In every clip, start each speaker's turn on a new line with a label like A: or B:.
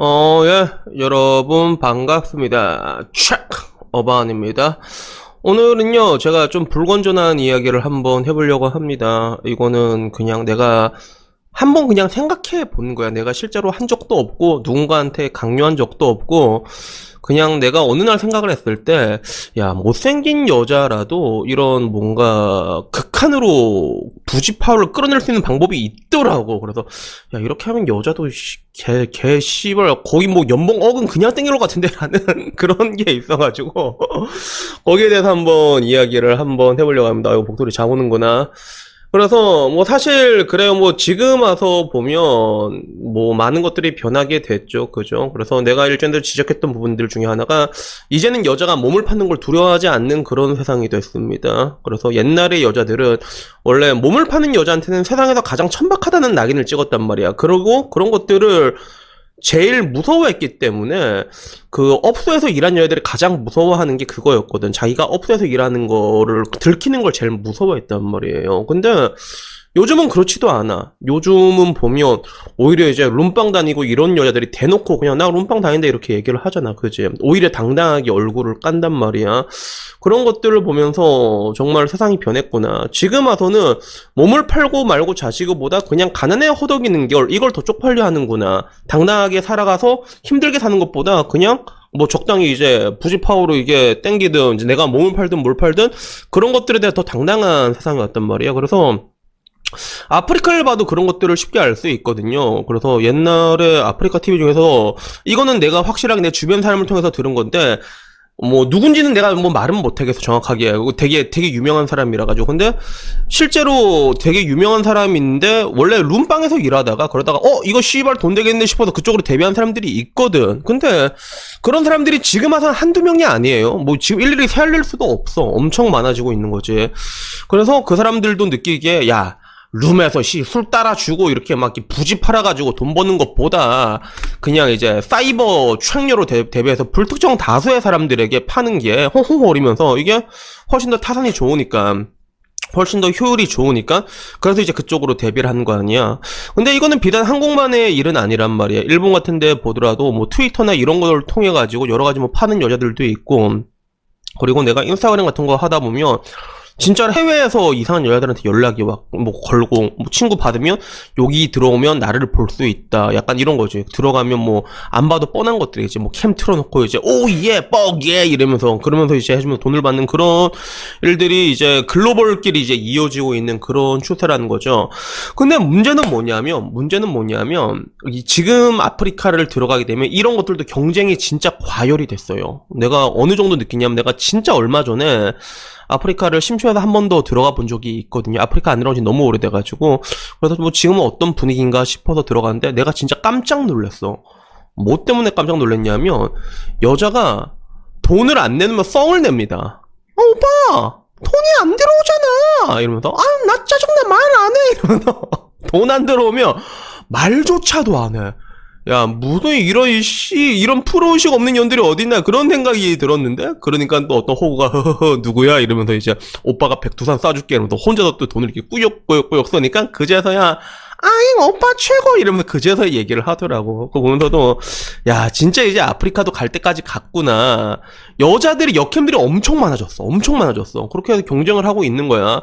A: 어, 예, 여러분 반갑습니다. 촥! 어반입니다. 오늘은요, 제가 좀 불건전한 이야기를 한번 해보려고 합니다. 이거는 그냥 내가 한번 그냥 생각해 본 거야. 내가 실제로 한 적도 없고, 누군가한테 강요한 적도 없고, 그냥 내가 어느 날 생각을 했을 때, 야, 못생긴 여자라도 이런 뭔가 극한으로 부지파를 끌어낼 수 있는 방법이 있더라고. 그래서, 야, 이렇게 하면 여자도 씨, 개, 개, 씨발, 거의 뭐 연봉 억은 그냥 땡길 것 같은데 라는 그런 게 있어가지고, 거기에 대해서 한번 이야기를 한번 해보려고 합니다. 아, 이거 목소리 잘 오는구나. 그래서 뭐 사실 그래요. 뭐 지금 와서 보면 뭐 많은 것들이 변하게 됐죠. 그죠? 그래서 내가 일전에 지적했던 부분들 중에 하나가 이제는 여자가 몸을 파는 걸 두려워하지 않는 그런 세상이 됐습니다. 그래서 옛날의 여자들은 원래 몸을 파는 여자한테는 세상에서 가장 천박하다는 낙인을 찍었단 말이야. 그리고 그런 것들을 제일 무서워했기 때문에 그 업소에서 일하는 여자들이 가장 무서워하는 게 그거였거든. 자기가 업소에서 일하는 거를 들키는 걸 제일 무서워했단 말이에요. 근데 요즘은 그렇지도 않아. 요즘은 보면 오히려 이제 룸빵 다니고 이런 여자들이 대놓고 그냥 나 룸빵 다닌다 이렇게 얘기를 하잖아. 그지? 오히려 당당하게 얼굴을 깐단 말이야. 그런 것들을 보면서 정말 세상이 변했구나. 지금 와서는 몸을 팔고 말고 자시고보다 그냥 가난해 허덕이는 걸 이걸 더 쪽팔려 하는구나. 당당하게 살아가서 힘들게 사는 것보다 그냥 뭐 적당히 이제 부지파워로 이게 땡기든 이제 내가 몸을 팔든 뭘 팔든 그런 것들에 대해 더 당당한 세상이 왔단 말이야. 그래서 아프리카를 봐도 그런 것들을 쉽게 알 수 있거든요. 그래서 옛날에 아프리카 TV 중에서 이거는 내가 확실하게 내 주변 사람을 통해서 들은 건데 뭐 누군지는 내가 뭐 말은 못하겠어 정확하게. 되게 되게 유명한 사람이라 가지고. 근데 실제로 되게 유명한 사람인데 원래 룸빵에서 일하다가 그러다가 어 이거 씨발 돈 되겠네 싶어서 그쪽으로 데뷔한 사람들이 있거든. 근데 그런 사람들이 지금 와서 한두 명이 아니에요. 뭐 지금 일일이 세알릴 수도 없어. 엄청 많아지고 있는 거지. 그래서 그 사람들도 느끼기에 야 룸에서 씨 술 따라주고 이렇게 막 부지 팔아가지고 돈 버는 것보다 그냥 이제 사이버 추행료로 대, 대비해서 불특정 다수의 사람들에게 파는 게 호호거리면서 이게 훨씬 더 타산이 좋으니까 훨씬 더 효율이 좋으니까 그래서 이제 그쪽으로 대비를 하는 거 아니야. 근데 이거는 비단 한국만의 일은 아니란 말이야. 일본 같은 데 보더라도 뭐 트위터나 이런 걸 통해 가지고 여러 가지 뭐 파는 여자들도 있고 그리고 내가 인스타그램 같은 거 하다 보면 진짜 해외에서 이상한 여자들한테 연락이 막 뭐 걸고 뭐 친구 받으면 여기 들어오면 나를 볼 수 있다. 약간 이런 거지. 들어가면 뭐 안 봐도 뻔한 것들이지. 뭐 캠 틀어놓고 이제 오예 뻑예 이러면서 그러면서 이제 해주면 돈을 받는 그런 일들이 이제 글로벌끼리 이제 이어지고 있는 그런 추세라는 거죠. 근데 문제는 뭐냐면 문제는 뭐냐면 지금 아프리카를 들어가게 되면 이런 것들도 경쟁이 진짜 과열이 됐어요. 내가 어느 정도 느끼냐면 내가 진짜 얼마 전에 아프리카를 심심해서 한 번 더 들어가 본 적이 있거든요. 아프리카 안 들어간 지 너무 오래돼가지고. 그래서 뭐 지금은 어떤 분위기인가 싶어서 들어갔는데 내가 진짜 깜짝 놀랐어. 뭐 때문에 깜짝 놀랐냐면 여자가 돈을 안 내면 썽을 냅니다. 어, 오빠! 돈이 안 들어오잖아! 이러면서, 아, 나 짜증나, 말 안 해! 이러면서, 돈 안 들어오면 말조차도 안 해. 야, 무슨 이런 씨, 이런 프로의식 없는 년들이 어딨나? 그런 생각이 들었는데? 그러니까 또 어떤 호구가 허허허 누구야? 이러면서 이제 오빠가 백두산 쏴줄게 이러면서 혼자서 또 돈을 이렇게 꾸역꾸역꾸역 써니까 그제서야 아잉 오빠 최고! 이러면서 그제서 얘기를 하더라고. 그거 보면서도 야 진짜 이제 아프리카도 갈 때까지 갔구나. 여자들이 역캠들이 엄청 많아졌어. 엄청 많아졌어. 그렇게 해서 경쟁을 하고 있는 거야.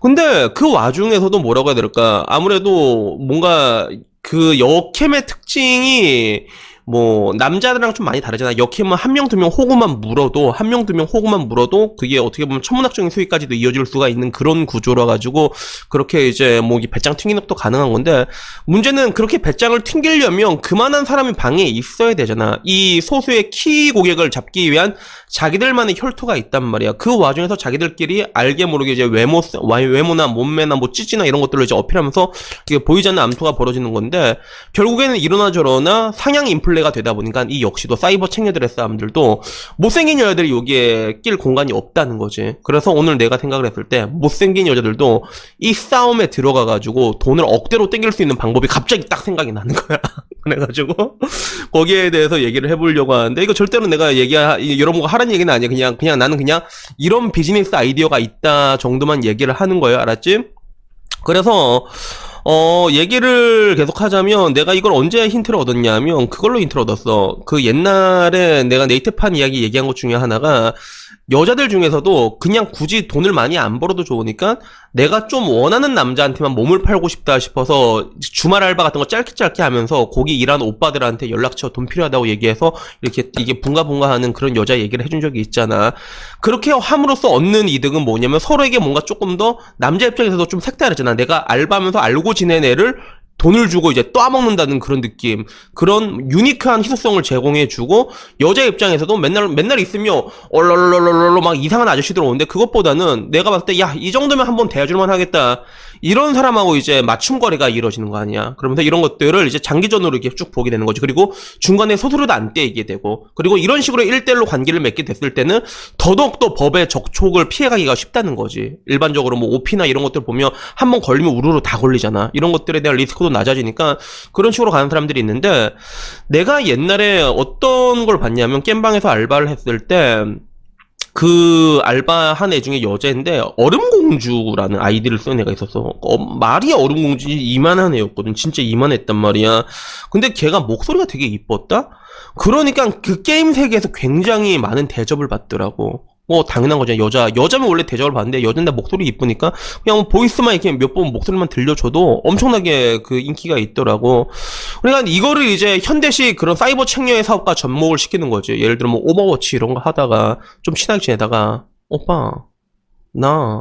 A: 근데 그 와중에서도 뭐라고 해야 될까? 아무래도 뭔가 그 역캠의 특징이 뭐 남자들이랑 좀 많이 다르잖아. 역캠은 한 명 두 명 호구만 물어도 한 명 두 명 호구만 물어도 그게 어떻게 보면 천문학적인 수익까지도 이어질 수가 있는 그런 구조라 가지고 그렇게 이제 뭐 이 배짱 튕기는 것도 가능한 건데 문제는 그렇게 배짱을 튕기려면 그만한 사람이 방에 있어야 되잖아. 이 소수의 키 고객을 잡기 위한 자기들만의 혈투가 있단 말이야. 그 와중에서 자기들끼리 알게 모르게 이제 외모 외모나 몸매나 뭐 찌찌나 이런 것들을 이제 어필하면서 이게 보이지 않는 암투가 벌어지는 건데 결국에는 이러나 저러나 상향 인플 플레이가 되다 보니까 이 역시도 사이버 챙겨들의 싸움들도 못생긴 여자들이 여기에 낄 공간이 없다는 거지. 그래서 오늘 내가 생각을 했을 때 못생긴 여자들도 이 싸움에 들어가가지고 돈을 억대로 땡길 수 있는 방법이 갑자기 딱 생각이 나는 거야. 그래가지고 거기에 대해서 얘기를 해보려고 하는데 이거 절대로 내가 얘기 여러분과 하라는 얘기는 아니야. 그냥 그냥 나는 그냥 이런 비즈니스 아이디어가 있다 정도만 얘기를 하는 거예요. 알았지? 그래서 어, 얘기를 계속 하자면 내가 이걸 언제 힌트를 얻었냐면 그걸로 힌트를 얻었어. 그 옛날에 내가 네이트판 이야기 얘기한 것 중에 하나가 여자들 중에서도 그냥 굳이 돈을 많이 안 벌어도 좋으니까 내가 좀 원하는 남자한테만 몸을 팔고 싶다 싶어서 주말 알바 같은 거 짧게 짧게 하면서 거기 일하는 오빠들한테 연락처 돈 필요하다고 얘기해서 이렇게 이게 붕가붕가 하는 그런 여자 얘기를 해준 적이 있잖아. 그렇게 함으로써 얻는 이득은 뭐냐면 서로에게 뭔가 조금 더 남자 입장에서도 좀 색다르잖아. 내가 알바하면서 알고 지낸 애를 돈을 주고 이제 떠먹는다는 그런 느낌 그런 유니크한 희소성을 제공해주고 여자 입장에서도 맨날 맨날 있으며 얼얼얼얼얼 막 이상한 아저씨들 오는데 그것보다는 내가 봤을 때 야 이 정도면 한번 대해줄만 하겠다. 이런 사람하고 이제 맞춤 거래가 이루어지는 거 아니야. 그러면서 이런 것들을 이제 장기전으로 이렇게 쭉 보게 되는 거지. 그리고 중간에 소수로도 안 떼이게 되고 그리고 이런 식으로 일대일로 관계를 맺게 됐을 때는 더더욱 더 법의 적촉을 피해가기가 쉽다는 거지. 일반적으로 뭐 오피나 이런 것들 보면 한번 걸리면 우르르 다 걸리잖아. 이런 것들에 대한 리스크 도 낮아지니까 그런 식으로 가는 사람들이 있는데 내가 옛날에 어떤 걸 봤냐면 겜방에서 알바를 했을 때 그 알바 한 애 중에 여자인데 얼음공주라는 아이디를 쓴 애가 있었어. 어, 말이 얼음공주 이만한 애였거든. 진짜 이만했단 말이야. 근데 걔가 목소리가 되게 이뻤다. 그러니까 그 게임 세계에서 굉장히 많은 대접을 받더라고. 뭐 당연한 거죠. 여자 여자면 원래 대접을 받는데 여자인데 목소리 이쁘니까 그냥 뭐 voice만 이렇게 몇 번 목소리만 들려줘도 엄청나게 그 인기가 있더라고. 그러니까 이거를 이제 현대식 그런 사이버 창녀의 사업과 접목을 시키는 거지. 예를 들어 뭐 오버워치 이런 거 하다가 좀 친하게 지내다가 오빠 나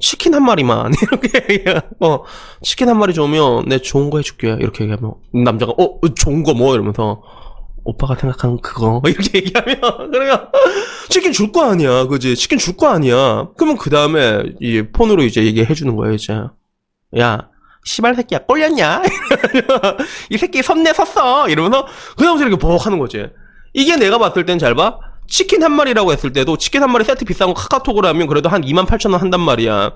A: 치킨 한 마리만 이렇게 어 치킨 한 마리 주면 내 좋은 거 해줄게 이렇게 얘기하면 남자가 어 좋은 거 뭐 이러면서 오빠가 생각하는 그거? 이렇게 얘기하면. 그러면 치킨 줄 거 아니야. 그지? 치킨 줄 거 아니야. 그러면 그 다음에 이 폰으로 이제 얘기해 주는 거야 이제. 야 시발 새끼야 꼴렸냐? 이 새끼 섭내 섰어. 이러면서 그 다음부터 이렇게 벅 하는 거지. 이게 내가 봤을 땐 잘 봐. 치킨 한 마리라고 했을 때도 치킨 한 마리 세트 비싼 거 카카오톡으로 하면 그래도 한 2만 8천 원 한단 말이야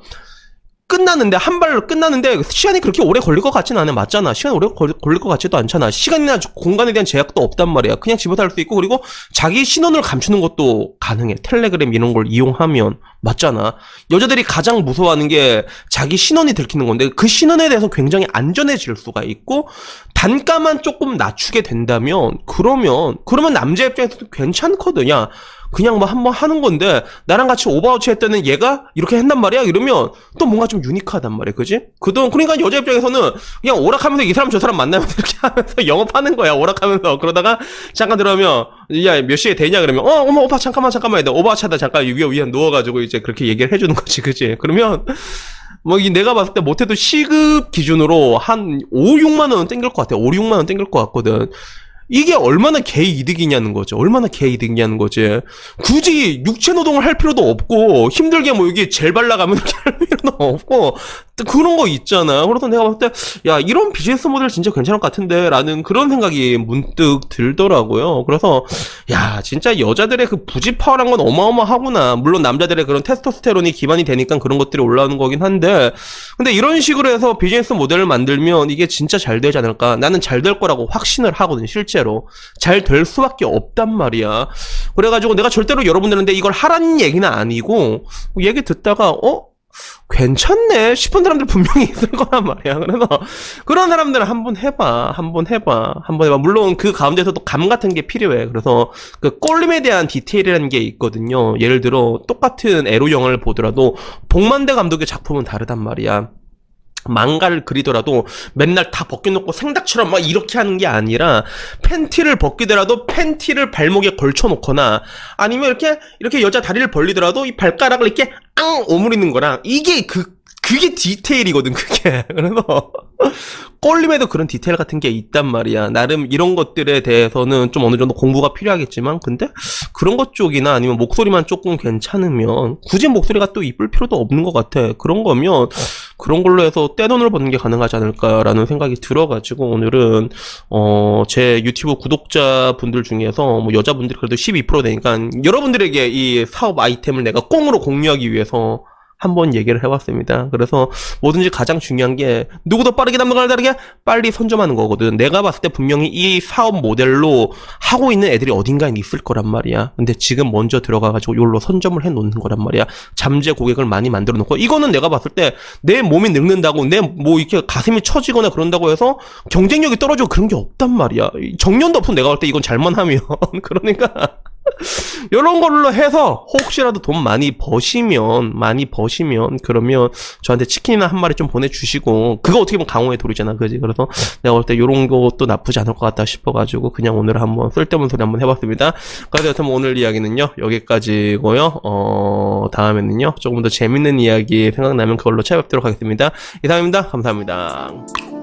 A: 끝났는데 한 발로 끝났는데 시간이 그렇게 오래 걸릴 것 같지는 않아 맞잖아. 시간이 오래 걸, 걸릴 것 같지도 않잖아. 시간이나 공간에 대한 제약도 없단 말이야. 그냥 집에서 할수 있고 그리고 자기 신원을 감추는 것도 가능해. 텔레그램 이런 걸 이용하면. 맞잖아. 여자들이 가장 무서워하는 게 자기 신원이 들키는 건데 그 신원에 대해서 굉장히 안전해질 수가 있고 단가만 조금 낮추게 된다면 그러면 그러면 남자 입장에서도 괜찮거든 요. 그냥 뭐 한번 하는 건데 나랑 같이 오버워치 했더니 얘가 이렇게 했단 말이야? 이러면 또 뭔가 좀 unique하단 말이야 그지? 그동 그러니까 여자 입장에서는 그냥 오락하면서 이 사람 저 사람 만나면서 이렇게 하면서 영업하는 거야 오락하면서 그러다가 잠깐 들어가면 야 몇 시에 되냐 그러면 어 어머 오빠 잠깐만 잠깐만 해야 하다 잠깐 위에 위에 누워가지고 이제 그렇게 얘기를 해주는 거지 그지? 그러면 뭐, 이 내가 봤을 때 못해도 시급 기준으로 한 5, 6만 원은 땡길 것 같아. 5, 6만 원 땡길 것 같거든. 이게 얼마나 개이득이냐는 거죠. 얼마나 개이득이냐는 거지. 굳이 육체 노동을 할 필요도 없고 힘들게 뭐 여기 젤 발라가면 할 필요도 없고 그런 거 있잖아. 그래서 내가 봤을 때 야 이런 비즈니스 모델 진짜 괜찮을 것 같은데라는 그런 생각이 문득 들더라고요. 그래서 야 진짜 여자들의 그 부지파란 건 어마어마하구나. 물론 남자들의 그런 테스토스테론이 기반이 되니까 그런 것들이 올라오는 거긴 한데 근데 이런 식으로 해서 비즈니스 모델을 만들면 이게 진짜 잘 되지 않을까? 나는 잘 될 거라고 확신을 하거든. 실제 실제로 잘 될 수밖에 없단 말이야. 그래가지고 내가 절대로 여러분들한테 이걸 하라는 얘기는 아니고 얘기 듣다가 어 괜찮네 싶은 사람들 분명히 있을 거란 말이야. 그래서 그런 사람들은 한번 해봐, 한번 해봐, 한번 해봐. 물론 그 가운데서도 감 같은 게 필요해. 그래서 그 꼴림에 대한 디테일이라는 게 있거든요. 예를 들어 똑같은 에로 영화를 보더라도 복만대 감독의 작품은 다르단 말이야. 망가를 그리더라도 맨날 다 벗겨놓고 생닭처럼 막 이렇게 하는 게 아니라 팬티를 벗기더라도 팬티를 발목에 걸쳐놓거나 아니면 이렇게 이렇게 여자 다리를 벌리더라도 이 발가락을 이렇게 앙 오므리는 거랑 이게 그 그게 디테일이거든 그게. 그래서 꼴림에도 그런 디테일 같은 게 있단 말이야. 나름 이런 것들에 대해서는 좀 어느 정도 공부가 필요하겠지만 근데 그런 것 쪽이나 아니면 목소리만 조금 괜찮으면 굳이 목소리가 또 이쁠 필요도 없는 것 같아. 그런 거면 그런 걸로 해서 떼돈을 버는 게 가능하지 않을까라는 생각이 들어가지고 오늘은 어 제 유튜브 구독자분들 중에서 뭐 여자분들이 그래도 12% 되니까 여러분들에게 이 사업 아이템을 내가 꽁으로 공유하기 위해서 한번 얘기를 해봤습니다. 그래서 뭐든지 가장 중요한 게 누구도 빠르게 남들과 다르게 빨리 선점하는 거거든. 내가 봤을 때 분명히 이 사업 모델로 하고 있는 애들이 어딘가에 있을 거란 말이야. 근데 지금 먼저 들어가가지고 요로 선점을 해 놓는 거란 말이야. 잠재 고객을 많이 만들어 놓고 이거는 내가 봤을 때 내 몸이 늙는다고 내 뭐 이렇게 가슴이 처지거나 그런다고 해서 경쟁력이 떨어지고 그런 게 없단 말이야. 정년도 없으면 내가 볼 때 이건 잘만 하면 그러니까 이런 걸로 해서 혹시라도 돈 많이 버시면 많이 버시면 그러면 저한테 치킨이나 한 마리 좀 보내주시고 그거 어떻게 보면 강호의 돌이잖아 그지? 그래서 내가 볼 때 이런 것도 나쁘지 않을 것 같다 싶어가지고 그냥 오늘 한번 쓸데없는 소리 한번 해봤습니다. 그래서 여튼 오늘 이야기는요 여기까지고요. 어 다음에는요 조금 더 재밌는 이야기 생각나면 그걸로 찾아뵙도록 하겠습니다. 이상입니다. 감사합니다